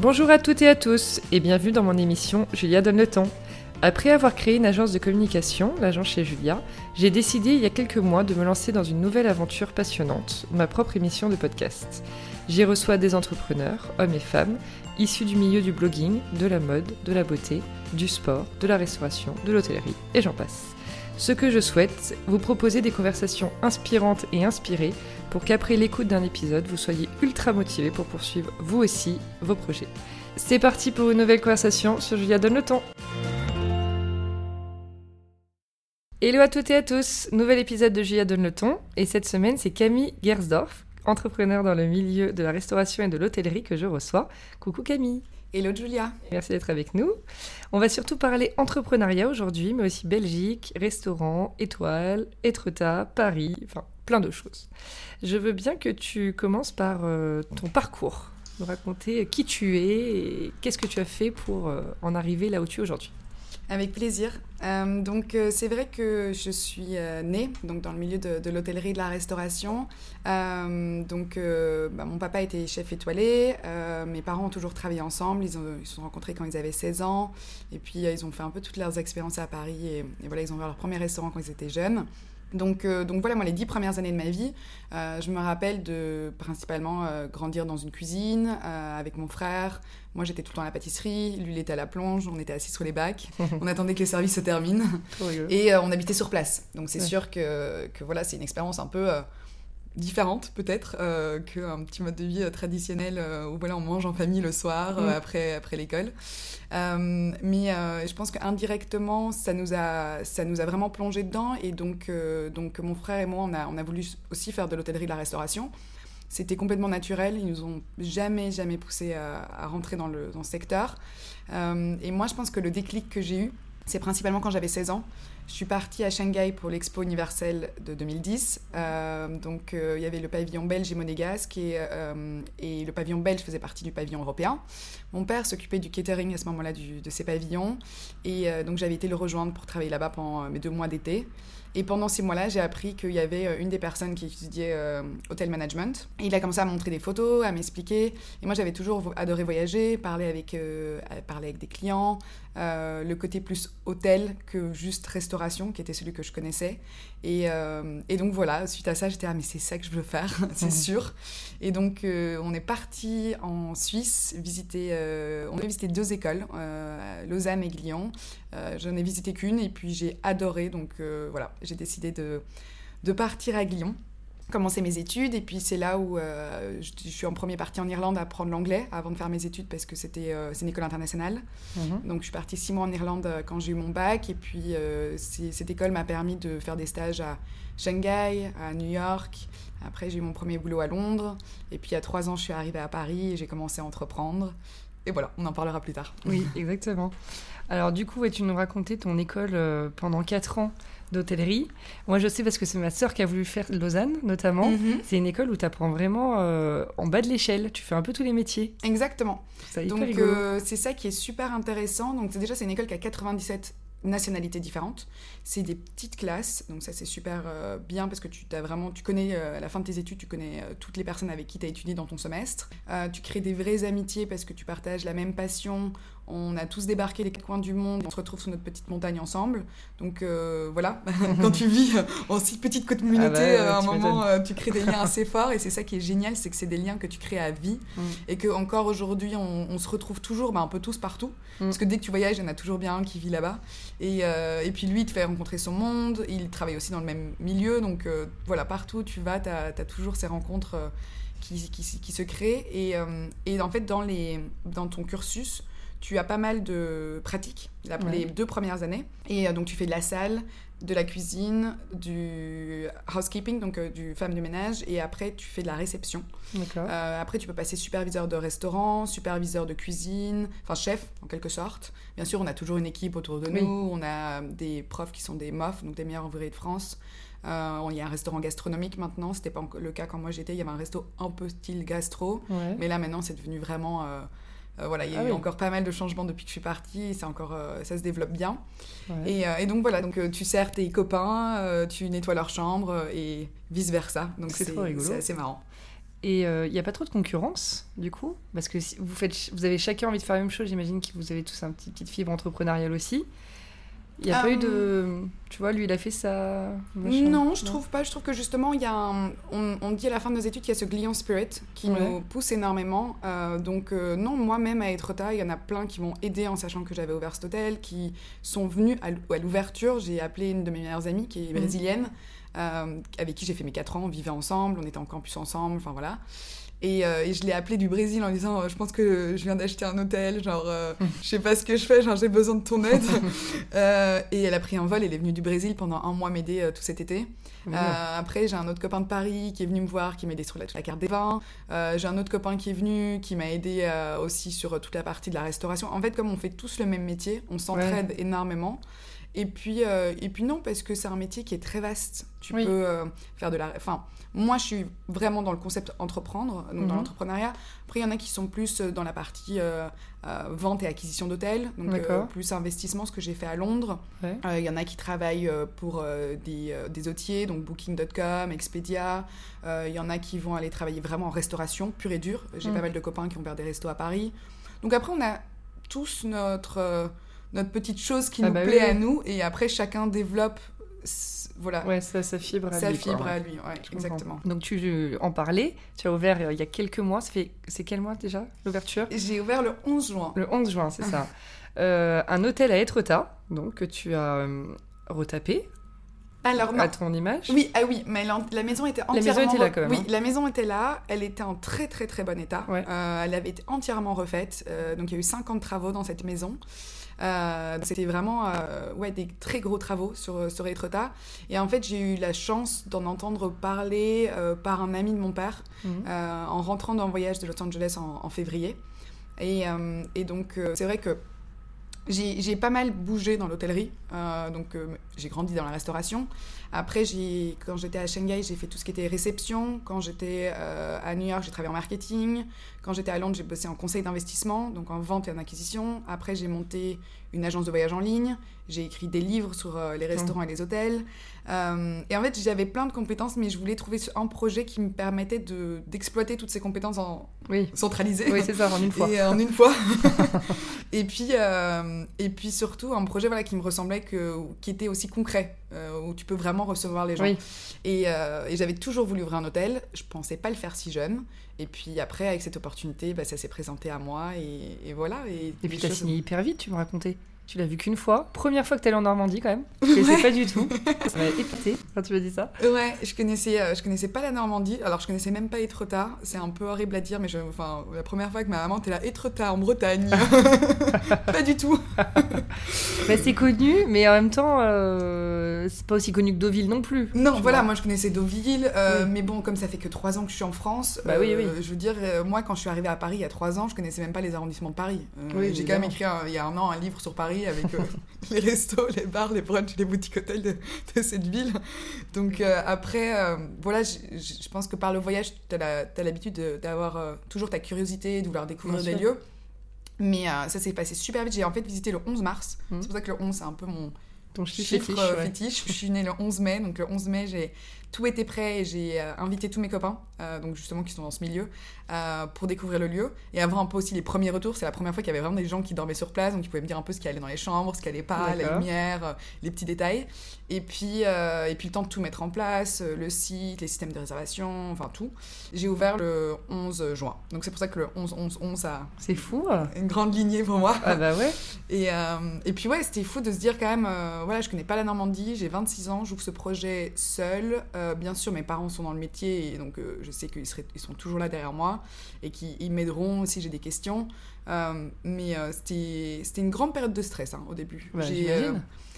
Bonjour à toutes et à tous et bienvenue dans mon émission Julia donne le temps. Après avoir créé une agence de communication, l'agence chez Julia, j'ai décidé il y a quelques mois de me lancer dans une nouvelle aventure passionnante, ma propre émission de podcast. J'y reçois des entrepreneurs, hommes et femmes, issus du milieu du blogging, de la mode, de la beauté, du sport, de la restauration, de l'hôtellerie, et j'en passe. Ce que je souhaite, vous proposer des conversations inspirantes et inspirées pour qu'après l'écoute d'un épisode, vous soyez ultra motivé pour poursuivre vous aussi vos projets. C'est parti pour une nouvelle conversation sur Julia Donne le temps. Hello à toutes et à tous, nouvel épisode de Julia Donne le ton et cette semaine c'est Camille Gersdorf, entrepreneur dans le milieu de la restauration et de l'hôtellerie que je reçois. Coucou Camille. Hello Julia. Merci d'être avec nous. On va surtout parler entrepreneuriat aujourd'hui, mais aussi Belgique, restaurant, étoiles, Etretat, Paris, enfin plein de choses. Je veux bien que tu commences par euh, ton parcours, nous raconter qui tu es et qu'est-ce que tu as fait pour euh, en arriver là où tu es aujourd'hui. Avec plaisir. Euh, donc c'est vrai que je suis née donc dans le milieu de, l'hôtellerie et de la restauration. donc bah, mon papa était chef étoilé. mes parents ont toujours travaillé ensemble. Ils, se sont rencontrés quand ils avaient 16 ans. Et puis ils ont fait un peu toutes leurs expériences à Paris. Et, et voilà, ils ont ouvert leur premier restaurant quand ils étaient jeunes. Donc, euh, donc voilà, moi, les dix premières années de ma vie, euh, je me rappelle de principalement euh, grandir dans une cuisine avec mon frère. Moi, j'étais tout le temps à la pâtisserie, lui, il était à la plonge, on était assis sur les bacs, on attendait que le service se termine et on habitait sur place. Donc c'est sûr que, que voilà, c'est une expérience un peu différente peut-être euh, qu'un petit mode de vie euh, traditionnel euh, où voilà on mange en famille le soir mm. après après l'école. Mais je pense qu'indirectement ça nous a ça nous a vraiment plongé dedans. Et donc donc mon frère et moi on a on a voulu aussi faire de l'hôtellerie de la restauration. C'était complètement naturel. Ils nous ont jamais jamais poussé à, à rentrer dans le dans le secteur. Et moi je pense que le déclic que j'ai eu c'est principalement quand j'avais 16 ans je suis partie à Shanghai pour l'expo universelle de 2010. Euh, donc euh, il y avait le pavillon belge et monégasque euh, et, le pavillon belge faisait partie du pavillon européen. Mon père s'occupait du catering à ce moment-là de ces pavillons et donc j'avais été le rejoindre pour travailler là-bas pendant mes deux mois d'été. Et pendant ces mois-là, j'ai appris qu'il y avait une des personnes qui étudiait hôtel management. Et il a commencé à me montrer des photos, à m'expliquer. Et moi, j'avais toujours adoré voyager, parler avec, parler avec des clients, euh, le côté plus hôtel que juste restauration, qui était celui que je connaissais. Et, euh, et donc voilà, suite à ça, j'étais ah mais c'est ça que je veux faire, c'est sûr. Et donc euh, on est parti en Suisse visiter, on a visité deux écoles, Lausanne et Lyon. J'en ai visité qu'une et puis j'ai adoré, donc voilà, j'ai décidé de, de partir à Lyon commencer mes études et puis c'est là où euh, je, suis en premier partie en Irlande à apprendre l'anglais avant de faire mes études parce que c'était euh, c'est une école internationale. Mhm. donc je suis partie six mois en Irlande euh, quand j'ai eu mon bac et puis cette école m'a permis de faire des stages à Shanghai à New York. Après j'ai eu mon premier boulot à Londres et puis il y a trois ans je suis arrivée à Paris et j'ai commencé à entreprendre. Et voilà on en parlera plus tard. Oui exactement alors du coup tu nous racontais ton école pendant quatre ans d'hôtellerie? Moi, je sais parce que c'est ma sœur qui a voulu faire Lausanne, notamment. Mhm. C'est une école où tu apprends vraiment euh, en bas de l'échelle. Tu fais un peu tous les métiers. Exactement. Donc, euh, c'est ça qui est super intéressant. Donc, déjà, c'est une école qui a 97 nationalités différentes. C'est des petites classes, donc ça c'est super euh, bien parce que tu as vraiment, tu connais à la fin de tes études, tu connais toutes les personnes avec qui tu as étudié dans ton semestre. tu crées des vraies amitiés parce que tu partages la même passion, on a tous débarqué les quatre coins du monde, on se retrouve sur notre petite montagne ensemble. Donc euh, voilà, quand tu vis en si petite communauté, ah bah euh, à un moment, euh, tu crées des liens assez forts. Et c'est ça qui est génial, c'est que c'est des liens que tu crées à vie. Mm. Et que encore aujourd'hui, on, se retrouve toujours bah, un peu tous partout. Mm. Parce que dès que tu voyages, il y en a toujours bien un qui vit là-bas. Et, et, puis lui, il te fait rencontrer son monde. Il travaille aussi dans le même milieu. Donc voilà, partout où tu vas, tu as, toujours ces rencontres. Qui, qui, qui, se créent et, et en fait dans, les, dans ton cursus tu as pas mal de pratiques les deux premières années. Et euh, donc, tu fais de la salle, de la cuisine, du housekeeping, donc euh, du femme de ménage, et après, tu fais de la réception. Euh, après, tu peux passer superviseur de restaurant, superviseur de cuisine, enfin chef, en quelque sorte. Bien sûr, on a toujours une équipe autour de nous. On a des profs qui sont des MOF, donc des meilleurs ouvriers de France. il y a un restaurant gastronomique maintenant. C'était pas le cas quand moi j'étais. Il y avait un resto un peu style gastro. Mais là, maintenant, c'est devenu vraiment euh, voilà, il y a ah eu encore pas mal de changements depuis que je suis partie, c'est encore, euh, ça se développe bien. Et, euh, et, donc voilà, donc tu sers tes copains, tu nettoies leur chambre et vice versa. Donc c'est assez marrant. Et il n'y a pas trop de concurrence, du coup? Parce que si vous, faites, vous avez chacun envie de faire la même chose. J'imagine que vous avez tous un petit petite fibre entrepreneuriale aussi. Il n'y a pas eu de. Euh, tu vois, lui, il a fait ça. Non, je trouve pas. Je trouve que justement, il y a un... on, dit à la fin de nos études qu'il y a ce glion spirit qui nous pousse énormément. Euh, donc, euh, non, moi-même, à être il y en a plein qui m'ont aidé en sachant que j'avais ouvert cet hôtel, qui sont venus à l'ouverture. J'ai appelé une de mes meilleures amies qui est mhm. brésilienne, avec qui j'ai fait mes 4 ans. On vivait ensemble, on était en campus ensemble, enfin voilà. Euh, et, je l'ai appelé du Brésil en disant Je pense que je viens d'acheter un hôtel, genre, euh, je sais pas ce que je fais, genre, j'ai besoin de ton aide. Euh, et elle a pris un vol, elle est venue du Brésil pendant un mois m'aider tout cet été. Après, j'ai un autre copain de Paris qui est venu me voir, qui m'a aidé sur la, carte des vins. j'ai un autre copain qui est venu, qui m'a aidé aussi sur toute la partie de la restauration. En fait, comme on fait tous le même métier, on s'entraide énormément. Et puis, et puis non, parce que c'est un métier qui est très vaste. Tu peux faire de la... Enfin, moi, je suis vraiment dans le concept entreprendre, donc dans mhm. l'entrepreneuriat. Après, il y en a qui sont plus euh, dans la partie euh, euh, vente et acquisition d'hôtels, donc plus investissement, ce que j'ai fait à Londres. Il y en a qui travaillent pour des, des hôtiers, donc Booking.com, Expedia. Il y en a qui vont aller travailler vraiment en restauration, pure et dure. J'ai mhm. pas mal de copains qui ont ouvert des restos à Paris. Donc après, on a tous notre, notre petite chose qui ah nous bah plaît à nous, et après, chacun développe voilà. Ouais, ça, sa fibre à lui. fibre à lui, ouais, exactement. Donc tu en parlais, tu as ouvert euh, il y a quelques mois, ça fait, c'est quel mois déjà l'ouverture? J'ai ouvert le 11 juin. Le 11 juin, c'est ça. Euh, un hôtel à Etretat, donc que tu as euh, retapé. Alors, à ton image? Oui, ah oui, mais la, maison était entièrement... La maison était là quand même. Oui, hein. la maison était là, elle était en très très très bon état. elle avait été entièrement refaite, donc il y a eu 50 travaux dans cette maison. Euh, c'était vraiment euh, ouais, des très gros travaux sur, sur Etretat. Et en fait, j'ai eu la chance d'en entendre parler euh, par un ami de mon père mhm. en rentrant d'un voyage de Los Angeles en, en février. Et, et donc, c'est vrai que j'ai pas mal bougé dans l'hôtellerie, donc j'ai grandi dans la restauration. Après, quand j'étais à Shanghai, j'ai fait tout ce qui était réception. Quand j'étais à New York, j'ai travaillé en marketing. Quand j'étais à Londres, j'ai bossé en conseil d'investissement, donc en vente et en acquisition. Après, j'ai monté une agence de voyage en ligne. J'ai écrit des livres sur euh, les restaurants et les hôtels. Euh, et en fait, j'avais plein de compétences, mais je voulais trouver un projet qui me permettait d'exploiter toutes ces compétences en oui. centralisées. Oui, c'est ça, en une fois. Et, en une fois. et, puis, euh, et puis surtout, un projet voilà, qui me ressemblait, que, qui était aussi concret, où tu peux vraiment recevoir les gens. Oui. Et, et j'avais toujours voulu ouvrir un hôtel. Je pensais pas le faire si jeune. Et puis après, avec cette opportunité, bah, ça s'est présenté à moi et, voilà. Et, et puis tu as signé hyper vite, tu me racontais. Tu l'as vu qu'une fois. Première fois que tu allée en Normandie, quand même. Je ne pas du tout. Ça m'a épaté quand tu m'as dit ça. Ouais, je connaissais, euh, je connaissais pas la Normandie. Alors, je connaissais même pas Etretat. C'est un peu horrible à dire, mais je, enfin, la première fois que ma maman était là, Etretat, en Bretagne. pas du tout. bah, c'est connu, mais en même temps, euh, c'est pas aussi connu que Deauville non plus. Non, voilà, moi je connaissais Deauville. Euh, mais bon, comme ça fait que trois ans que je suis en France, bah, oui, oui. je veux dire, moi, quand je suis arrivée à Paris il y a trois ans, je connaissais même pas les arrondissements de Paris. J'ai quand même écrit il y a un an un livre sur Paris avec euh, les restos, les bars, les brunchs, les boutiques hôtels de, cette ville. Donc euh, après, euh, voilà, je, pense que par le voyage, tu as l'habitude d'avoir toujours ta curiosité, de vouloir découvrir des lieux. Mais ça s'est passé super vite. J'ai en fait visité le 11 mars. Mmh. C'est pour ça que le 11, c'est un peu mon, Ton chiffre fétiche, fétiche. Je suis née le 11 mai, donc le 11 mai, j'ai tout était prêt et j'ai invité tous mes copains, donc justement qui sont dans ce milieu, euh, pour découvrir le lieu et avoir un peu aussi les premiers retours. C'est la première fois qu'il y avait vraiment des gens qui dormaient sur place, donc ils pouvaient me dire un peu ce qui allait dans les chambres, ce qui allait pas, la lumière, euh, les petits détails. Et puis, euh, et puis le temps de tout mettre en place, le site, les systèmes de réservation, enfin tout. J'ai ouvert le 11 juin. Donc c'est pour ça que le 11, 11, 11 a. C'est fou! Une grande lignée pour moi. Ah bah ouais! Et, et puis ouais, c'était fou de se dire quand même, voilà, je connais pas la Normandie, j'ai 26 ans, j'ouvre ce projet seul. Bien sûr, mes parents sont dans le métier et donc je sais qu'ils ils sont toujours là derrière moi et qui m'aideront si j'ai des questions. Euh, mais euh, c'était une grande période de stress hein, au début. Bah, euh,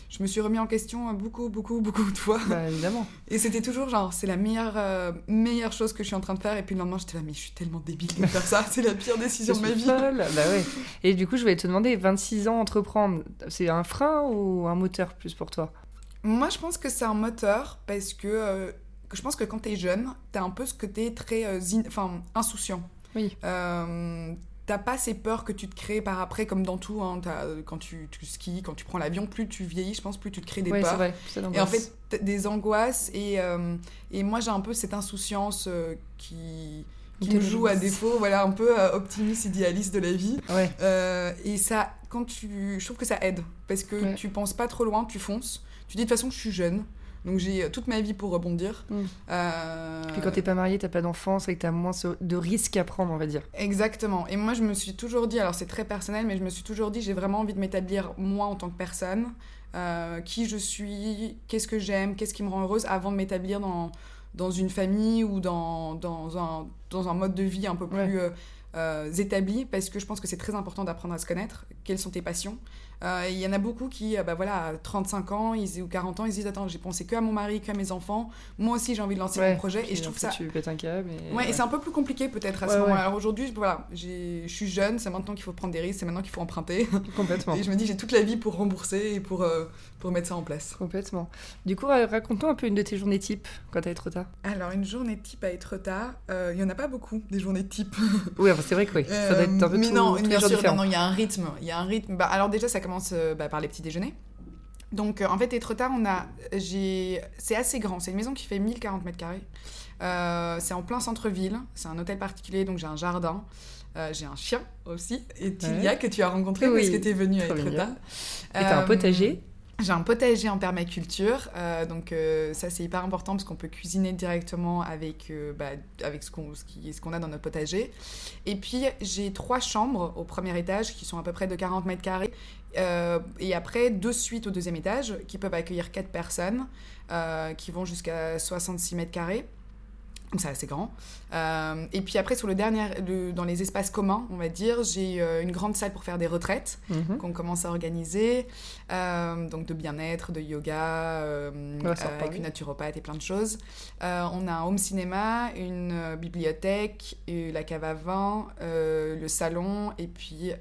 je me suis remis en question beaucoup, beaucoup, beaucoup de fois. Bah, évidemment. Et c'était toujours genre, c'est la meilleure, meilleure chose que je suis en train de faire. Et puis le lendemain, j'étais là, mais je suis tellement débile de faire ça. C'est la pire décision de ma vie. Bah ouais. Et du coup, je vais te demander, 26 ans entreprendre, c'est un frein ou un moteur plus pour toi? Moi, je pense que c'est un moteur parce que je pense que quand tu es jeune, tu as un peu ce côté très enfin, insouciant. Oui. Euh, t'as pas ces peurs que tu te crées par après, comme dans tout. Hein, quand tu, tu, skis, quand tu prends l'avion, plus tu vieillis, je pense, plus tu te crées des peurs. Vrai, et en fait, des angoisses. Et, euh, et moi, j'ai un peu cette insouciance euh, qui qui joue à défaut, voilà, un peu optimiste, idéaliste de la vie. et ça, quand tu, je trouve que ça aide parce que tu penses pas trop loin, tu fonces. Tu dis de toute façon, je suis jeune. Donc j'ai toute ma vie pour rebondir. Mm. Euh... Puis quand t'es pas marié, t'as pas d'enfant, c'est que t'as moins de risques à prendre, on va dire. Exactement. Et moi, je me suis toujours dit, alors c'est très personnel, mais je me suis toujours dit, j'ai vraiment envie de m'établir moi en tant que personne, euh, qui je suis, qu'est-ce que j'aime, qu'est-ce qui me rend heureuse, avant de m'établir dans, dans une famille ou dans, dans, un, dans un mode de vie un peu plus... Euh, euh, établi parce que je pense que c'est très important d'apprendre à se connaître, quelles sont tes passions, euh, il y en a beaucoup qui, euh, bah voilà, à 35 ans ils, ou 40 ans, ils disent Attends, j'ai pensé que à mon mari, que à mes enfants. Moi aussi, j'ai envie de lancer mon projet. Et je trouve ça. Tu pètes un câble. Et... Ouais, et c'est un peu plus compliqué peut-être à ce moment-là. Alors aujourd'hui, voilà, je suis jeune, c'est maintenant qu'il faut prendre des risques, c'est maintenant qu'il faut emprunter. Complètement. et je me dis J'ai toute la vie pour rembourser et pour, euh, pour mettre ça en place. Complètement. Du coup, raconte-nous un peu une de tes journées type quand tu être tard. Alors, une journée type à être tard, il y en a pas beaucoup, des journées type. oui, c'est vrai que oui. Ça doit être un peu Mais non, bien sûr, il y a un rythme. Il y a un rythme. Bah, alors, déjà, ça commence bah, par les petit déjeuner. Donc, euh, en fait, être tard, on a, j'ai, c'est assez grand. C'est une maison qui fait 1040 mètres carrés. Euh, c'est en plein centre-ville. C'est un hôtel particulier, donc j'ai un jardin. Euh, j'ai un chien aussi, et Tilia, que tu as rencontré parce que tu es venue à Etretat. Et tu as un potager j'ai un potager en permaculture, euh, donc euh, ça c'est hyper important parce qu'on peut cuisiner directement avec, euh, bah, avec ce qu'on ce qu'on a dans notre potager. Et puis j'ai trois chambres au premier étage qui sont à peu près de 40 mètres carrés. Et après deux suites au deuxième étage qui peuvent accueillir quatre personnes qui vont jusqu'à 66 mètres carrés donc c'est assez grand. Euh, et puis après, sur le dernier, dans les espaces communs, on va dire, j'ai euh, une grande salle pour faire des retraites mhm. qu'on commence à organiser, euh, donc de bien-être, de yoga, avec une naturopathe et plein de choses. on a un home cinéma, une bibliothèque, la cave à vin, le salon, et puis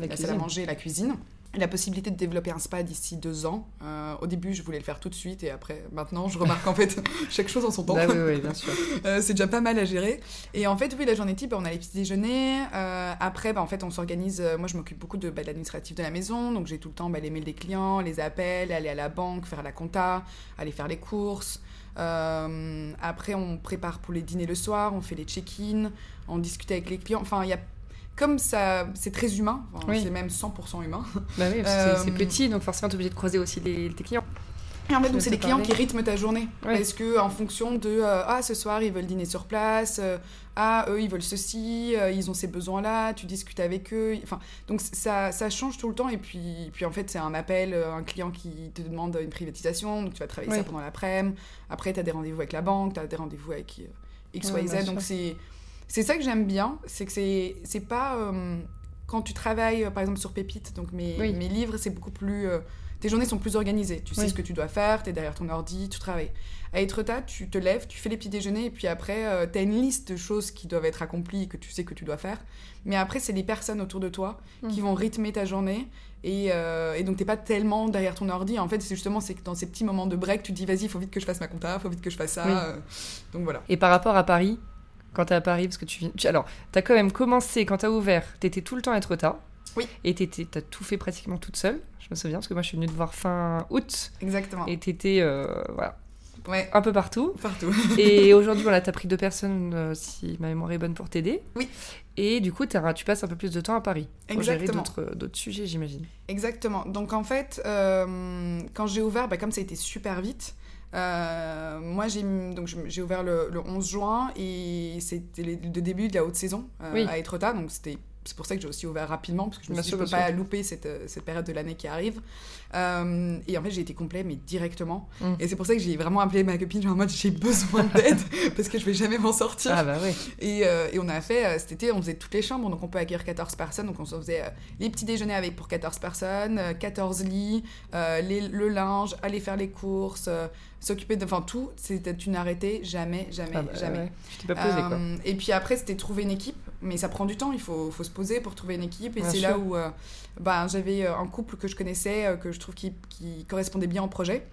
la salle à manger et la cuisine la possibilité de développer un spa d'ici deux ans. Euh, au début, je voulais le faire tout de suite et après, maintenant, je remarque en fait chaque chose en son temps. Bah oui, oui, bien sûr. Euh, c'est déjà pas mal à gérer. Et en fait, oui, la journée type, on a les petits déjeuners. Euh, après, bah, en fait, on s'organise. moi, je m'occupe beaucoup de, bah, l'administratif de la maison. Donc, j'ai tout le temps les mails des clients, les appels, aller à la banque, faire la compta, aller faire les courses. après, on prépare pour les dîners le soir, on fait les check-in, on discute avec les clients. Enfin, il y a comme ça, c'est très humain, c'est même 100% humain. Bah oui, c'est euh, petit, donc forcément, tu es obligé de croiser aussi les, tes clients. Et en fait, c'est les clients qui rythment ta journée. Parce que en fonction de euh, ah ce soir ils veulent dîner sur place, euh, ah eux ils veulent ceci, ils ont ces besoins là, tu discutes avec eux. Enfin donc ça, ça change tout le temps et puis puis en fait c'est un appel, un client qui te demande une privatisation, donc tu vas travailler ça pendant l'après-midi. Après tu as des rendez-vous avec la banque, tu as des rendez-vous avec X Y Z, donc c'est c'est ça que j'aime bien, c'est que c'est, pas. Euh, quand tu travailles, euh, par exemple, sur Pépite, donc mes, mes livres, c'est beaucoup plus. Euh, tes journées sont plus organisées. Tu sais ce que tu dois faire, tu es derrière ton ordi, tu travailles. À Etretat, tu te lèves, tu fais les petits déjeuners, et puis après, tu as une liste de choses qui doivent être accomplies et que tu sais que tu dois faire. Mais après, c'est les personnes autour de toi qui mm. vont rythmer ta journée. Et, et donc, t'es pas tellement derrière ton ordi. En fait, c'est justement c'est que dans ces petits moments de break, tu te dis, vas-y, il faut vite que je fasse ma compta, il faut vite que je fasse ça. donc voilà. Et par rapport à Paris, quand t'es à Paris Parce que tu, tu alors, t'as quand même commencé, quand t'as ouvert, t'étais tout le temps à être tard. Oui. Et t'as tout fait pratiquement toute seule. Je me souviens, parce que moi, je suis venue te voir fin août. Exactement. Et t'étais, euh, voilà, Ouais. Un peu partout. Partout. et aujourd'hui, voilà, t'as pris deux personnes, euh, si ma mémoire est bonne, pour t'aider. Oui. Et du coup, tu passes un peu plus de temps à Paris pour gérer d'autres sujets, j'imagine. Exactement. Donc en fait, euh, quand j'ai ouvert, bah, comme ça a été super vite, euh, moi, j'ai donc j'ai ouvert le, 11 juin et c'était le début de la haute saison euh, à Etretat, donc c'était c'est pour ça que j'ai aussi ouvert rapidement, parce que je me suis dit, je ne peux pas louper cette, euh, cette, période de l'année qui arrive. Euh, et en fait, j'ai été complet, mais directement. Mm. Et c'est pour ça que j'ai vraiment appelé ma copine, genre en mode, j'ai besoin d'aide, parce que je vais jamais m'en sortir. Ah bah oui. Et, euh, et, on a fait, cet été, on faisait toutes les chambres, donc on peut accueillir 14 personnes. Donc on se faisait les petits déjeuners avec pour 14 personnes, 14 lits, les, le linge, aller faire les courses, s'occuper de. Enfin, tout, c'était une arrêtée, jamais, jamais, ah bah jamais. Je pas posé, quoi. Et puis après, c'était trouver une équipe mais ça prend du temps, il faut, faut se poser pour trouver une équipe. Et c'est là où euh, bah, j'avais euh, un couple que je connaissais, euh, que je trouve qui, qui, correspondait bien au projet.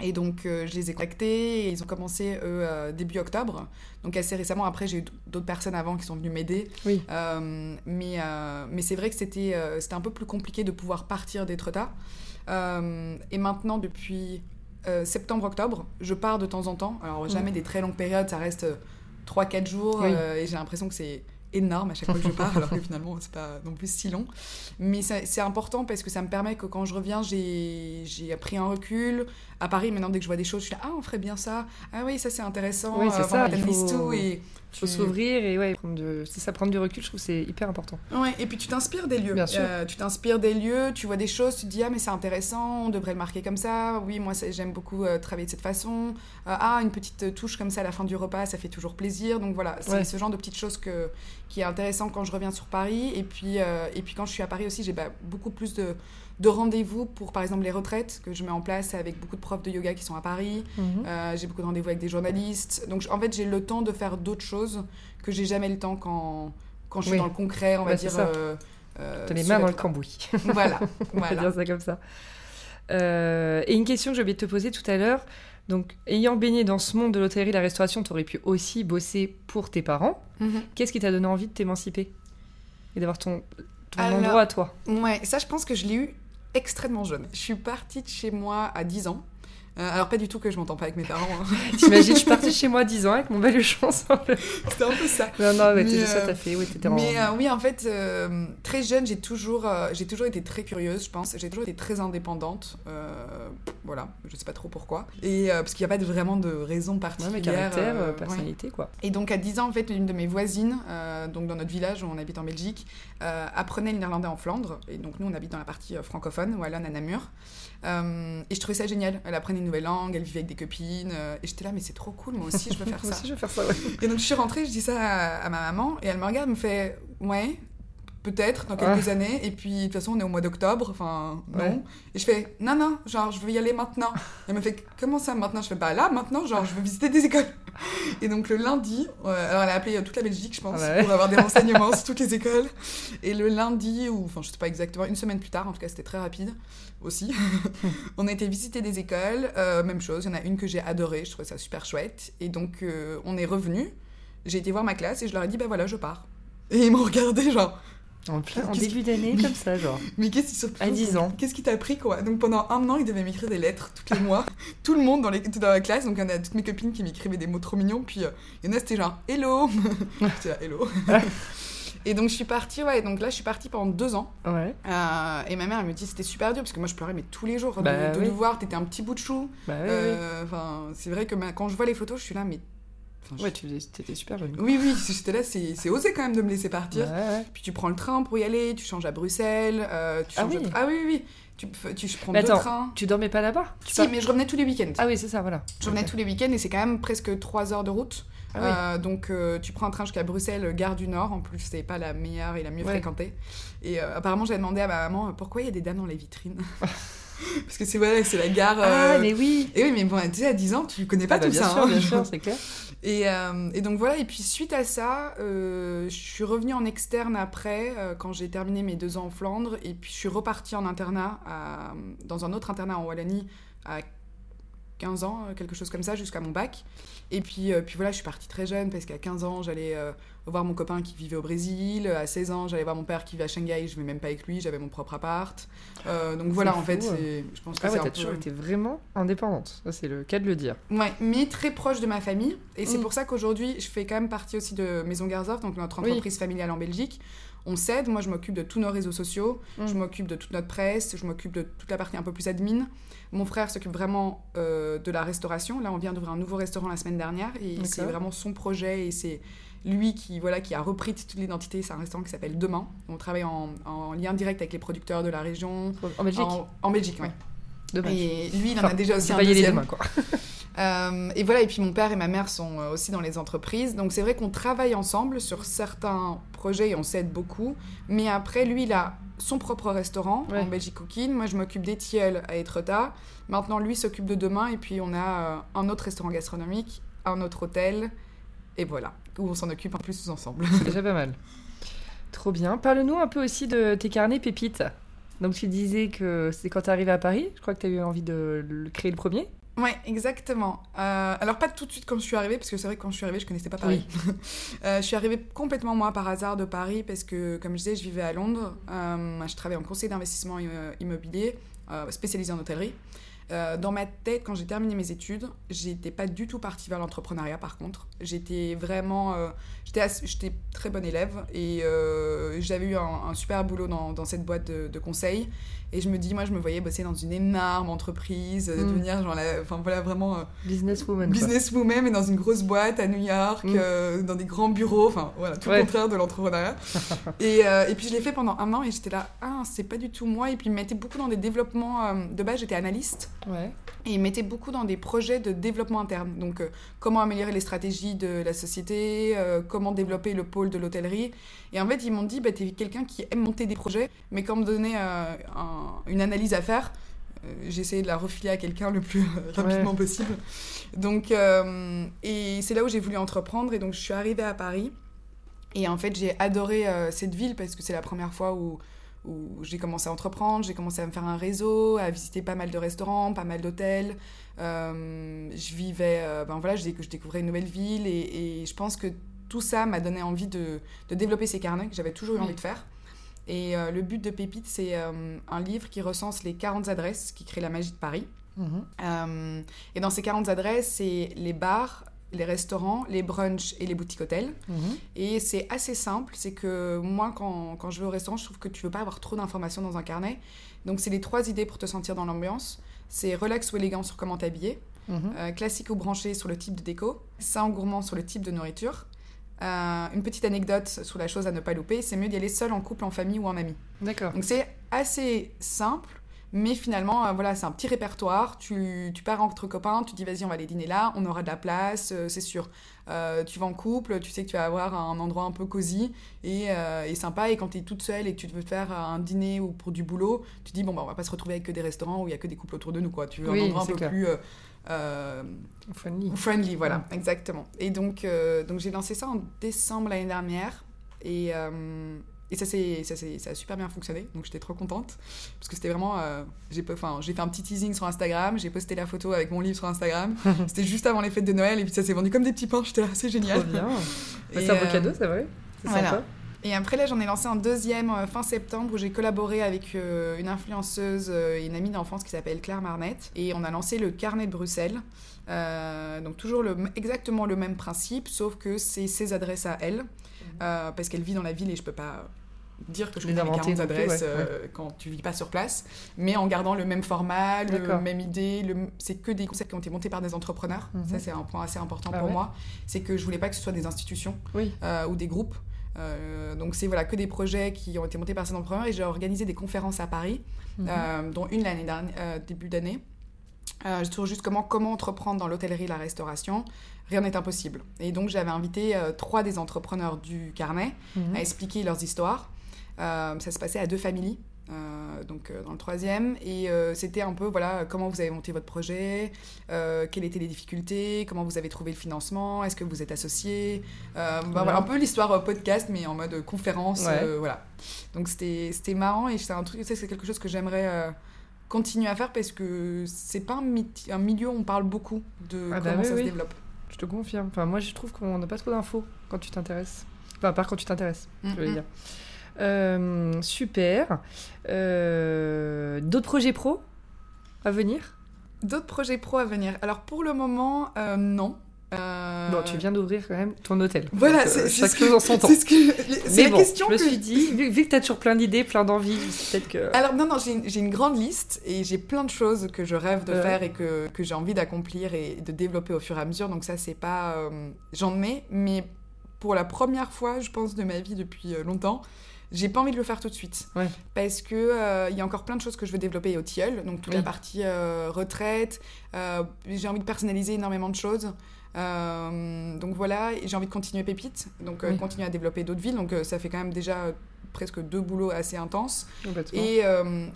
Et donc, je les ai contactés et ils ont commencé eux, début octobre. Donc, assez récemment. Après, j'ai eu d'autres personnes avant qui sont venues m'aider. Oui. mais mais c'est vrai que c'était c'était un peu plus compliqué de pouvoir partir d'Etretat. et maintenant, depuis septembre-octobre, je pars de temps en temps. Alors, jamais des très longues périodes, ça reste 3-4 jours Oui. euh, et j'ai l'impression que c'est énorme à chaque fois que je pars, alors que finalement, c'est pas non plus si long. Mais c'est important parce que ça me permet que quand je reviens, j'ai j'ai pris un recul. À Paris, maintenant, dès que je vois des choses, je suis là, ah, on ferait bien ça. Ah oui, ça c'est intéressant. Oui, c'est Euh, ça, il faut- tout et faut tu- s'ouvrir et ouais, prendre de... c'est ça, prendre du recul, je trouve que c'est hyper important. Ouais, et puis tu t'inspires des lieux. Bien sûr. Euh, tu t'inspires des lieux, tu vois des choses, tu te dis ah mais c'est intéressant, on devrait le marquer comme ça. Oui, moi j'aime beaucoup euh, travailler de cette façon. Euh, ah une petite touche comme ça à la fin du repas, ça fait toujours plaisir. Donc voilà, c'est Ouais. ce genre de petites choses que qui est intéressant quand je reviens sur Paris. Et puis et puis quand je suis à Paris aussi, j'ai bah, beaucoup plus de de rendez-vous pour par exemple les retraites que je mets en place avec beaucoup de profs de yoga qui sont à Paris. Euh, j'ai beaucoup de rendez-vous avec des journalistes. Donc, en fait, j'ai le temps de faire d'autres choses que j'ai jamais le temps quand, quand je suis Oui. dans le concret, on va Bah, dire. euh, euh, les mains dans le cambouis. Voilà, On va voilà. dire ça comme ça. Euh, et une question que j'ai oublié de te poser tout à l'heure. Donc, ayant baigné dans ce monde de l'hôtellerie et la restauration, tu aurais pu aussi bosser pour tes parents. Mhm. Qu'est-ce qui t'a donné envie de t'émanciper et d'avoir ton, ton Alors- endroit à toi? Ouais, ça, je pense que je l'ai eu extrêmement jeune. Je suis partie de chez moi à 10 ans. Euh, alors, pas du tout que je m'entends pas avec mes parents. hein. T'imagines, je suis partie chez moi à 10 ans avec mon baluchon. C'était un peu ça. Non, non, mais Mais, ça, euh, t'as fait. Oui, t'étais en. Mais euh, oui, en fait, euh, très jeune, j'ai toujours, j'ai toujours été très curieuse, je pense. J'ai toujours été très indépendante. voilà, je sais pas trop pourquoi. Et parce qu'il n'y a pas de, vraiment de raison Ouais, particulière. mais caractère, ouais. personnalité, quoi. Et donc à 10 ans, en fait, une de mes voisines, donc dans notre village où on habite en Belgique, apprenait le néerlandais en Flandre. Et donc nous, on habite dans la partie francophone, Wallonne à Namur. Euh, et je trouvais ça génial. Elle apprenait une nouvelle langue, elle vivait avec des copines. euh, et j'étais là, mais c'est trop cool, moi aussi, je veux faire Moi ça. aussi, je vais faire ça, ouais. Et donc je suis rentrée, je dis ça à, à ma maman, et elle me regarde, elle me fait Ouais, peut-être, dans quelques années. Et puis de toute façon, on est au mois d'octobre, enfin, non. Ouais. Et je fais Non, non, genre, je veux y aller maintenant. Elle me fait Comment ça maintenant? Je fais Bah là, maintenant, genre, je veux visiter des écoles. Et donc le lundi, euh, alors elle a appelé euh, toute la Belgique, je pense, Ah ouais. pour avoir des renseignements sur toutes les écoles. Et le lundi, ou enfin, je sais pas exactement, une semaine plus tard, en tout cas, c'était très rapide aussi. on a été visiter des écoles, euh, même chose, il y en a une que j'ai adorée, je trouvais ça super chouette. Et donc, euh, on est revenu, j'ai été voir ma classe et je leur ai dit, bah voilà, je pars. Et ils m'ont regardé, genre, En, plein, en début d'année, comme ça, genre. mais qu'est-ce sont À 10 ans. Qu'est-ce qui t'a pris, quoi Donc, pendant un an, ils devaient m'écrire des lettres tous les mois. Tout le monde dans, les, dans la classe, donc il y en a toutes mes copines qui m'écrivaient des mots trop mignons, puis euh, il y en a, c'était genre, hello J'étais là, hello Et donc, je suis partie, ouais, donc là, je suis partie pendant deux ans. Ouais, Euh, et ma mère, elle me dit c'était super dur parce que moi je pleurais mais tous les jours de, Bah de oui. nous voir, t'étais un petit bout de chou. bah ouais. Euh, Enfin, c'est vrai que ma- quand je vois les photos, je suis là mais. Enfin, Ouais, tu étais super jeune. Oui, oui, j'étais là, c'est osé quand même de me laisser partir. Ouais, ouais. Puis tu prends le train pour y aller, tu changes à Bruxelles, euh, tu Ah changes oui. de- ah oui, oui, oui. Tu, tu, prends Mais deux trains. Tu dormais pas là-bas? Si, pars- mais je revenais tous les week-ends. Ah oui, c'est ça, voilà. Je revenais tous les week-ends et c'est quand même presque 3 heures de route. Ah oui. Euh, donc euh, tu prends un train jusqu'à Bruxelles, gare du Nord. En plus, c'est pas la meilleure et la mieux Ouais. fréquentée. Et apparemment, j'avais demandé à ma maman pourquoi il y a des dames dans les vitrines? Parce que c'est vrai, c'est la gare. Ah, euh, mais oui Et oui, mais bon, tu sais, à 10 ans, tu connais pas Ah bah, tout bien ça. sûr, hein. bien sûr, c'est clair. Et, euh, et donc voilà, et puis suite à ça, euh, je suis revenue en externe après, quand j'ai terminé mes deux ans en Flandre, et puis je suis repartie en internat, à- dans un autre internat en Wallonie, à 15 ans, quelque chose comme ça, jusqu'à mon bac. Et puis, puis voilà, je suis partie très jeune, parce qu'à 15 ans, j'allais voir mon copain qui vivait au Brésil, à 16 ans, j'allais voir mon père qui vit à Shanghai, je vais même pas avec lui, j'avais mon propre appart. Euh, donc voilà, en fait, c'est- je pense que Ah ouais, t'as peu- toujours été vraiment indépendante. C'est le cas de le dire. Ouais, mais très proche de ma famille. Et c'est Mm. pour ça qu'aujourd'hui, je fais quand même partie aussi de Maison Garzov, donc notre Oui. entreprise familiale en Belgique. On s'aide, moi je m'occupe de tous nos réseaux sociaux, Mm. je m'occupe de toute notre presse, je m'occupe de toute la partie un peu plus admin. Mon frère s'occupe vraiment euh, de la restauration. Là, on vient d'ouvrir un nouveau restaurant la semaine dernière et c'est vraiment son projet et c'est lui qui, voilà, qui a repris toute l'identité. C'est un restaurant qui s'appelle Demain. On travaille en, en lien direct avec les producteurs de la région. En Belgique En, en Belgique, oui. Dommage. Et lui, il en a déjà aussi un deuxième. demain, quoi. Euh, et voilà, et puis mon père et ma mère sont euh, aussi dans les entreprises. Donc c'est vrai qu'on travaille ensemble sur certains projets et on s'aide beaucoup. Mais après, lui, il a son propre restaurant Ouais. en Belgique Cooking. Moi, je m'occupe des tilleuls à Etretat. Maintenant, lui s'occupe de demain. Et puis, on a euh, un autre restaurant gastronomique, un autre hôtel. Et voilà, où on s'en occupe en plus tous ensemble. C'est déjà pas mal. Trop bien. Parle-nous un peu aussi de tes carnets pépites. Donc tu disais que c'est quand t'es arrivé à Paris, je crois que t'as eu envie de le créer le premier. Ouais, exactement. Euh, alors pas tout de suite quand je suis arrivée, parce que c'est vrai que quand je suis arrivée, je connaissais pas Paris. Euh, je suis arrivée complètement moi par hasard de Paris, parce que comme je disais, je vivais à Londres. Euh, je travaillais en conseil d'investissement immo- immobilier, spécialisé en hôtellerie. Euh, dans ma tête, quand j'ai terminé mes études, j'étais pas du tout partie vers l'entrepreneuriat par contre. J'étais vraiment. Euh, j'étais très bonne élève et euh, j'avais eu un, super boulot dans, dans cette boîte de, de, conseil. Et je me dis, moi, je me voyais bosser dans une énorme entreprise, mm. devenir genre, enfin voilà, vraiment. businesswoman. Businesswoman, mais dans une grosse boîte à New York, mm. dans des grands bureaux, enfin voilà, tout le contraire de l'entrepreneuriat. et, et, puis je l'ai fait pendant un an et j'étais là, ah, c'est pas du tout moi. Et puis il me mettait beaucoup dans des développements. de base, j'étais analyste. Et il mettait beaucoup dans des projets de développement interne. Donc, euh, comment améliorer les stratégies de la société, euh, comment développer le pôle de l'hôtellerie. Et en fait, ils m'ont dit, bah, tu es quelqu'un qui aime monter des projets, mais quand on me donnait euh, une analyse à faire, j'essayais de la refiler à quelqu'un le plus rapidement possible. Donc, et c'est là où j'ai voulu entreprendre. Et donc, je suis arrivée à Paris. Et en fait, j'ai adoré cette ville parce que c'est la première fois où où j'ai commencé à entreprendre, j'ai commencé à me faire un réseau, à visiter pas mal de restaurants, pas mal d'hôtels. Euh, je vivais, euh, ben voilà, je, je, découvrais une nouvelle ville et, je pense que tout ça m'a donné envie de, de, développer ces carnets que j'avais toujours eu envie de faire. Et euh, le but de Pépite, c'est un livre qui recense les 40 adresses qui créent la magie de Paris. Mhm. et dans ces 40 adresses, c'est les bars, les restaurants, les brunchs et les boutiques hôtels. Mhm. Et c'est assez simple, c'est que moi, quand, quand, je vais au restaurant, je trouve que tu veux pas avoir trop d'informations dans un carnet. Donc, c'est les trois idées pour te sentir dans l'ambiance. C'est relax ou élégant sur comment t'habiller, mhm. euh, classique ou branché sur le type de déco, sain ou gourmand sur le type de nourriture. Euh, une petite anecdote sur la chose à ne pas louper, c'est mieux d'y aller seul, en couple, en famille ou en ami. D'accord. Donc c'est assez simple, mais finalement, euh, voilà, c'est un petit répertoire. Tu, tu, pars entre copains, tu dis vas-y, on va aller dîner là, on aura de la place, euh, c'est sûr. Euh, tu vas en couple, tu sais que tu vas avoir un endroit un peu cosy et, et sympa. Et quand tu es toute seule et que tu veux faire un dîner ou pour du boulot, tu dis bon, bah, on va pas se retrouver avec que des restaurants où il y a que des couples autour de nous, quoi. Tu veux un endroit un peu plus. friendly. Friendly, voilà, exactement. Et donc, donc j'ai lancé ça en décembre l'année dernière. Et, et ça, ça, ça a super bien fonctionné, donc j'étais trop contente. Parce que c'était vraiment. Euh, j'ai fait un petit teasing sur Instagram, j'ai posté la photo avec mon livre sur Instagram. c'était juste avant les fêtes de Noël, et puis ça s'est vendu comme des petits pains. J'étais là, c'est génial. Trop bien. c'est un beau euh, cadeau, c'est vrai. C'est sympa. Et après, là, j'en ai lancé un deuxième euh, fin septembre où j'ai collaboré avec une influenceuse et une amie d'enfance qui s'appelle Claire Marnette. Et on a lancé le carnet de Bruxelles. donc, toujours le, exactement le même principe, sauf que c'est ses adresses à elle. parce qu'elle vit dans la ville et je peux pas dire que je connais les 40 adresses euh, quand tu vis pas sur place, mais en gardant le même format, la même idée. Le... C'est que des concepts qui ont été montés par des entrepreneurs. Mhm. Ça, c'est un point assez important ah pour moi. C'est que je voulais pas que ce soit des institutions euh, ou des groupes. Euh, donc c'est voilà que des projets qui ont été montés par ces entrepreneurs et j'ai organisé des conférences à Paris, mhm. dont une l'année dernière, début d'année. sur juste comment, entreprendre dans l'hôtellerie et la restauration. Rien n'est impossible. Et donc j'avais invité trois des entrepreneurs du carnet mhm. à expliquer leurs histoires. Euh, ça se passait à deux familles. Euh, donc euh, dans le troisième. Et c'était un peu voilà comment vous avez monté votre projet quelles étaient les difficultés comment vous avez trouvé le financement est-ce que vous êtes associé bah, voilà, un peu l'histoire podcast mais en mode conférence voilà. Donc c'était marrant et c'est un truc c'est quelque chose que j'aimerais continuer à faire parce que c'est pas un, un, milieu où on parle beaucoup de ah bah comment ça se développe. Je te confirme. Enfin moi je trouve qu'on n'a pas trop d'infos quand tu t'intéresses. Enfin à part quand tu t'intéresses je veux mm-hmm. dire super. Euh, d'autres projets pro à venir? D'autres projets pro à venir. Alors pour le moment, euh, non. Bon, tu viens d'ouvrir quand même ton hôtel. Voilà, c'est chaque chose en son temps. C'est la question je me suis dit, vu, que tu as toujours plein d'idées, plein d'envies, peut-être que... Alors non, non, j'ai une, grande liste et j'ai plein de choses que je rêve de faire et que, que j'ai envie d'accomplir et de développer au fur et à mesure. Donc ça, c'est pas... J'en mets, mais pour la première fois, je pense, de ma vie depuis longtemps, j'ai pas envie de le faire tout de suite. Parce que euh, il y a encore plein de choses que je veux développer au tilleul. Donc toute la partie euh, retraite. Euh, j'ai envie de personnaliser énormément de choses. donc voilà, j'ai envie de continuer Pépite. Donc continuer à développer d'autres villes. Donc ça fait quand même déjà presque deux boulots assez intenses. Et,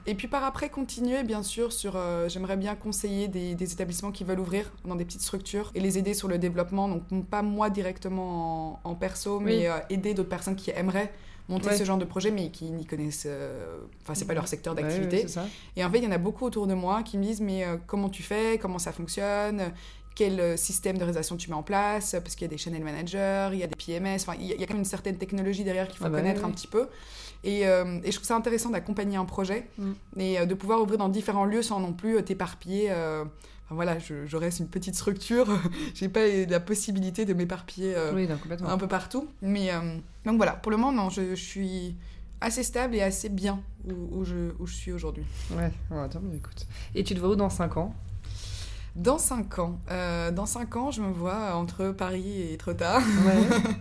et puis par après, continuer bien sûr sur... J'aimerais bien conseiller des, des, établissements qui veulent ouvrir dans des petites structures et les aider sur le développement. Donc pas moi directement en, perso, mais aider d'autres personnes qui aimeraient monter ce genre de projet, mais qui n'y connaissent. Euh, enfin, c'est pas leur secteur d'activité. et en fait, il y en a beaucoup autour de moi qui me disent Mais euh, comment tu fais? Comment ça fonctionne? Quel système de réalisation tu mets en place, parce qu'il y a des channel managers, il y a des PMS, enfin, il y, a quand même une certaine technologie derrière qu'il faut Ah bah connaître oui, un petit peu. Et, euh, et je trouve ça intéressant d'accompagner un projet Mm. et euh, de pouvoir ouvrir dans différents lieux sans non plus euh, t'éparpiller. euh, enfin, voilà, je, je reste une petite structure, j'ai pas la possibilité de m'éparpiller euh, Oui, un peu partout. Mais euh, donc voilà, pour le moment, non, je, je suis assez stable et assez bien où, où je, où je suis aujourd'hui. Ouais, attends, mais écoute. Et tu te vois où dans 5 ans? Dans 5 ans, euh, dans 5 ans, je me vois entre Paris et Etretat. Ouais.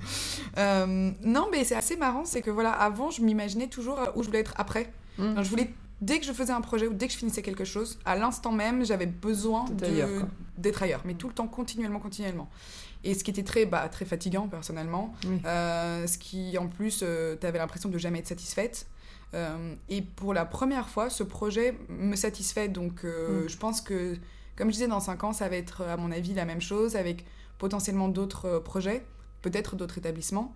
Euh, non, mais c'est assez marrant, c'est que voilà, avant, je m'imaginais toujours où je voulais être après. Mm. Alors, je voulais, dès que je faisais un projet ou dès que je finissais quelque chose, à l'instant même, j'avais besoin D'être ailleurs, mais tout le temps, continuellement, continuellement. Et ce qui était très, bah, très fatigant, personnellement. Oui. Euh, ce qui, en plus, tu avais l'impression de jamais être satisfaite. Euh, et pour la première fois, ce projet me satisfait. Donc, euh, Mm. je pense que, comme je disais, dans 5 ans, ça va être, à mon avis, la même chose, avec potentiellement d'autres euh, projets, peut-être d'autres établissements.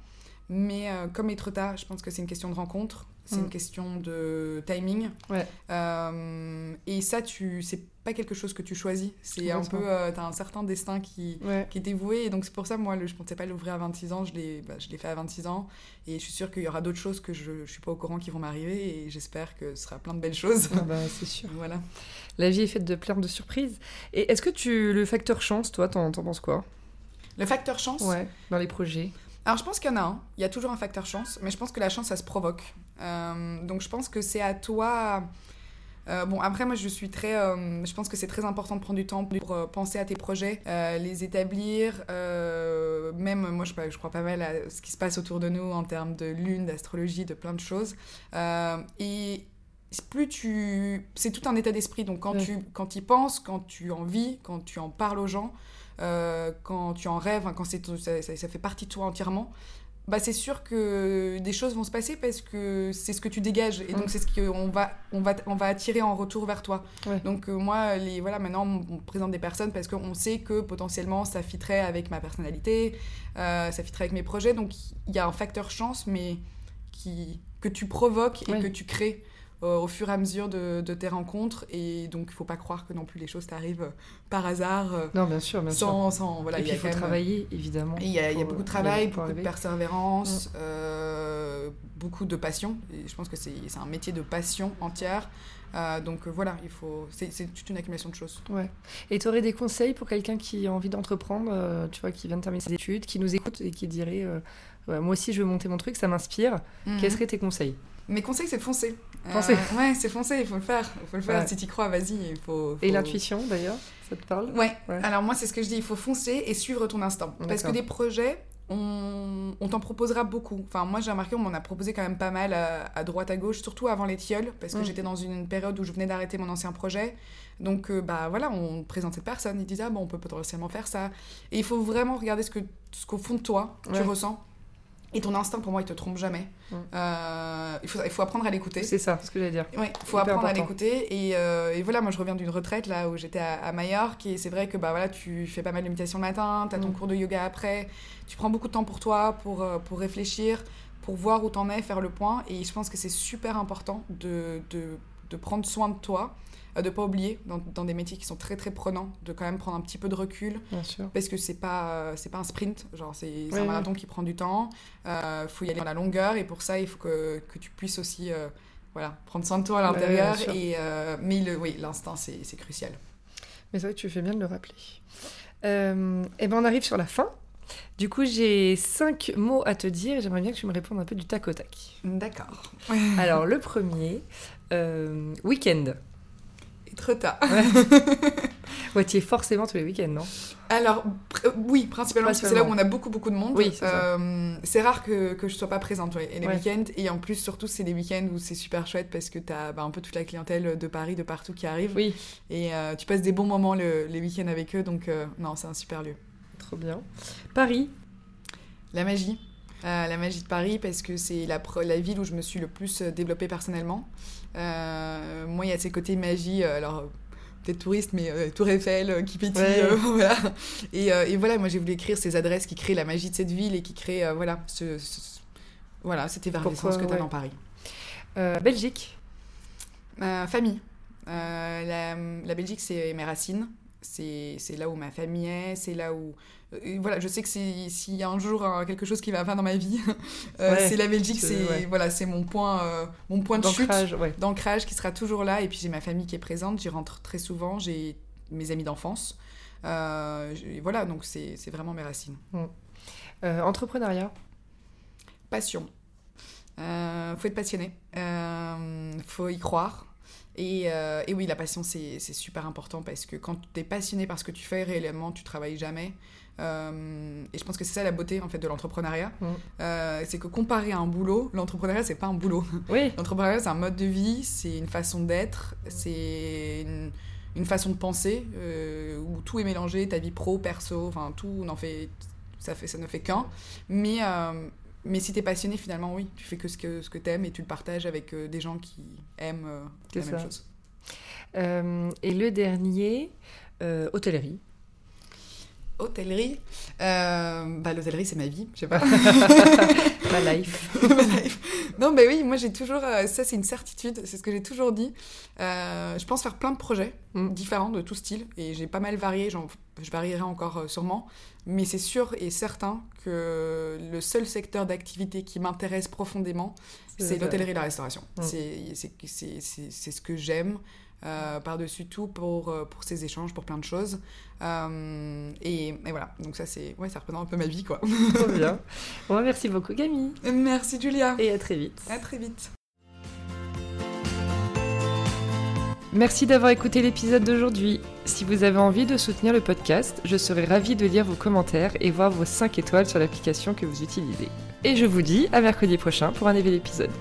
Mais euh, comme Etretat, je pense que c'est une question de rencontre, c'est Mm. une question de timing. Ouais. Euh, et ça, tu, c'est pas quelque chose que tu choisis. C'est un peu, euh, t'as un certain destin qui, Ouais. qui est dévoué. Et donc, c'est pour ça, moi, le, je pensais pas l'ouvrir à 26 ans. Je l'ai, bah, je l'ai fait à 26 ans. Et je suis sûre qu'il y aura d'autres choses que je, je suis pas au courant qui vont m'arriver. Et j'espère que ce sera plein de belles choses. Ah bah, c'est sûr. voilà. La vie est faite de plein de surprises. Et est-ce que tu le facteur chance, toi, t'en t'en penses quoi? Le facteur chance? Ouais, dans les projets. Alors, je pense qu'il y en a un. Il y a toujours un facteur chance. Mais je pense que la chance, ça se provoque. Euh, donc, je pense que c'est à toi. Euh, bon, après, moi, je suis très. euh, je pense que c'est très important de prendre du temps pour penser à tes projets, les établir. même, moi, je, je crois pas mal à ce qui se passe autour de nous en termes de lune, d'astrologie, de plein de choses. Et plus tu. C'est tout un état d'esprit. Donc, quand Ouais. tu quand y penses, quand tu en vis, quand tu en parles aux gens, euh, quand tu en rêves, hein, quand c'est ça, ça- ça fait partie de toi entièrement, bah c'est sûr que des choses vont se passer parce que c'est ce que tu dégages et Mm. donc c'est ce qu'on va, on va, on va attirer en retour vers toi. Ouais. Donc euh, moi, les, voilà, maintenant on présente des personnes parce qu'on sait que potentiellement ça fitterait avec ma personnalité, euh, ça fitterait avec mes projets. Donc il y a un facteur chance, mais qui, que tu provoques et que tu crées au fur et à mesure de, de tes rencontres. Et donc il faut pas croire que non plus les choses t'arrivent euh, par hasard. euh, Non, bien sûr, bien sûr. sans, sans, voilà, Et il puis il faut même- travailler, évidemment. Il y y a beaucoup de euh, travail, beaucoup de persévérance, euh, beaucoup de passion. Et je pense que c'est un métier de passion entière. Euh, donc euh, voilà, il faut. C'est toute une accumulation de choses. Ouais. Et tu aurais des conseils pour quelqu'un qui a envie d'entreprendre, euh, tu vois, qui vient de terminer ses études, qui nous écoute et qui dirait euh, Ouais, Moi aussi, je veux monter mon truc, ça m'inspire. Quels seraient tes conseils? Mes conseils, c'est de foncer. Foncer. Euh, ouais, c'est foncer, il faut le faire. Il faut le faire. Ouais. Si tu crois, vas-y. Il faut, Et l'intuition, d'ailleurs, ça te parle? Ouais. Ouais. Alors moi, c'est ce que je dis. Il faut foncer et suivre ton instinct. Parce que des projets, on, on t'en proposera beaucoup. Enfin, moi, j'ai remarqué, on m'en a proposé quand même pas mal à, à droite, à gauche, surtout avant les tilleuls, parce que Mm. j'étais dans une période où je venais d'arrêter mon ancien projet. Donc, euh, bah voilà, on présente cette personne, ils disent, ah bon, on peut potentiellement faire ça. Et il faut vraiment regarder ce que ce qu'au fond de toi, tu ressens. Et ton instinct, pour moi, il te trompe jamais. Mm. Euh, il, faut, il faut apprendre à l'écouter. C'est ça, ce que j'allais dire. Ouais, faut Hyper apprendre à l'écouter. Et, euh, et voilà, moi je reviens d'une retraite là où j'étais à, à Majorque et c'est vrai que bah voilà, tu fais pas mal de méditation le matin, tu as ton Mm. cours de yoga après, tu prends beaucoup de temps pour toi, pour, euh, pour réfléchir, pour voir où t'en es, faire le point. Et je pense que c'est super important de, de, de prendre soin de toi, de pas oublier dans, dans des métiers qui sont très très prenants, de quand même prendre un petit peu de recul Bien sûr. parce que c'est pas euh, c'est pas un sprint genre c'est Oui, un oui. marathon qui prend du temps euh, faut y aller dans la longueur et pour ça il faut que, que tu puisses aussi euh, voilà prendre soin de toi à l'intérieur euh, mais le oui l'instinct c'est crucial Mais c'est vrai que tu fais bien de le rappeler. Et ben on arrive sur la fin. Du coup, j'ai cinq mots à te dire et j'aimerais bien que tu me répondes un peu du tac au tac. d'accord Alors, le premier, week-end. Trop tard Ouais, tu y es forcément tous les week-ends, non? Alors pr- euh, oui principalement parce que c'est là où on a beaucoup beaucoup de monde Oui, c'est. Euh, rare que, que je sois pas présente ouais, et les Ouais. week-ends et en plus surtout c'est les week-ends où c'est super chouette parce que t'as bah, un peu toute la clientèle de Paris de partout qui arrive Oui, et euh, tu passes des bons moments le- les week-ends avec eux donc euh, non c'est un super lieu trop bien. Paris? La magie. La magie de Paris, parce que c'est la, ville où je me suis le plus développée personnellement. Euh, moi, il y a ces côtés magie, euh, alors peut-être touriste, mais euh, Tour Eiffel euh, qui pétille, Ouais. euh, voilà. Et, et voilà, moi j'ai voulu écrire ces adresses qui créent la magie de cette ville et qui créent, voilà, ce, ce- voilà, cette effervescence que tu as ouais. dans Paris. Belgique. Famille. La, la Belgique, c'est mes racines. C'est là où ma famille est, c'est là où... euh, voilà, je sais que s'il y a un jour euh, quelque chose qui va pas dans ma vie, euh, Ouais, c'est la Belgique, c'est- ouais. voilà, c'est mon point, euh, mon point de chute D'ancrage, ouais. d'ancrage qui sera toujours là. Et puis j'ai ma famille qui est présente, j'y rentre très souvent, j'ai mes amis d'enfance. Voilà, donc c'est vraiment mes racines. Euh, entrepreneuriat? Passion. Faut être passionné. Faut y croire. Et, euh, et oui, la passion, c'est super important parce que quand tu es passionné par ce que tu fais, réellement, tu travailles jamais. Euh, et je pense que c'est ça la beauté en fait de l'entrepreneuriat. Mm. Euh, c'est que comparé à un boulot, l'entrepreneuriat, c'est pas un boulot. Oui, L'entrepreneuriat, c'est un mode de vie, c'est une façon d'être, c'est une, une façon de penser euh, où tout est mélangé, ta vie pro, perso, enfin tout fait, ça fait, ça ne fait qu'un. Mais mais si t'es passionné, finalement, oui, tu fais que ce que ce que t'aimes et tu le partages avec euh, des gens qui aiment euh, la même chose. Euh, et le dernier, hôtellerie. Hôtellerie, euh, bah l'hôtellerie c'est ma vie, je sais pas. Ma life. Non, mais oui, moi j'ai toujours. euh, ça, c'est une certitude, c'est ce que j'ai toujours dit. Euh, je pense faire plein de projets Mm. différents de tout style et j'ai pas mal varié, je varierai encore sûrement. Mais c'est sûr et certain que le seul secteur d'activité qui m'intéresse profondément, c'est l'hôtellerie et la restauration. Mm. C'est ce que j'aime. Euh, par-dessus tout pour, euh, pour ces échanges, pour plein de choses. Euh, et, et voilà, donc ça c'est ouais, ça représente un peu ma vie quoi. Trop bien. Bon, merci beaucoup, Camille. Merci Julia. Et à très vite. À très vite. Merci d'avoir écouté l'épisode d'aujourd'hui. Si vous avez envie de soutenir le podcast, je serai ravie de lire vos commentaires et voir vos 5 étoiles sur l'application que vous utilisez. Et je vous dis à mercredi prochain pour un nouvel épisode.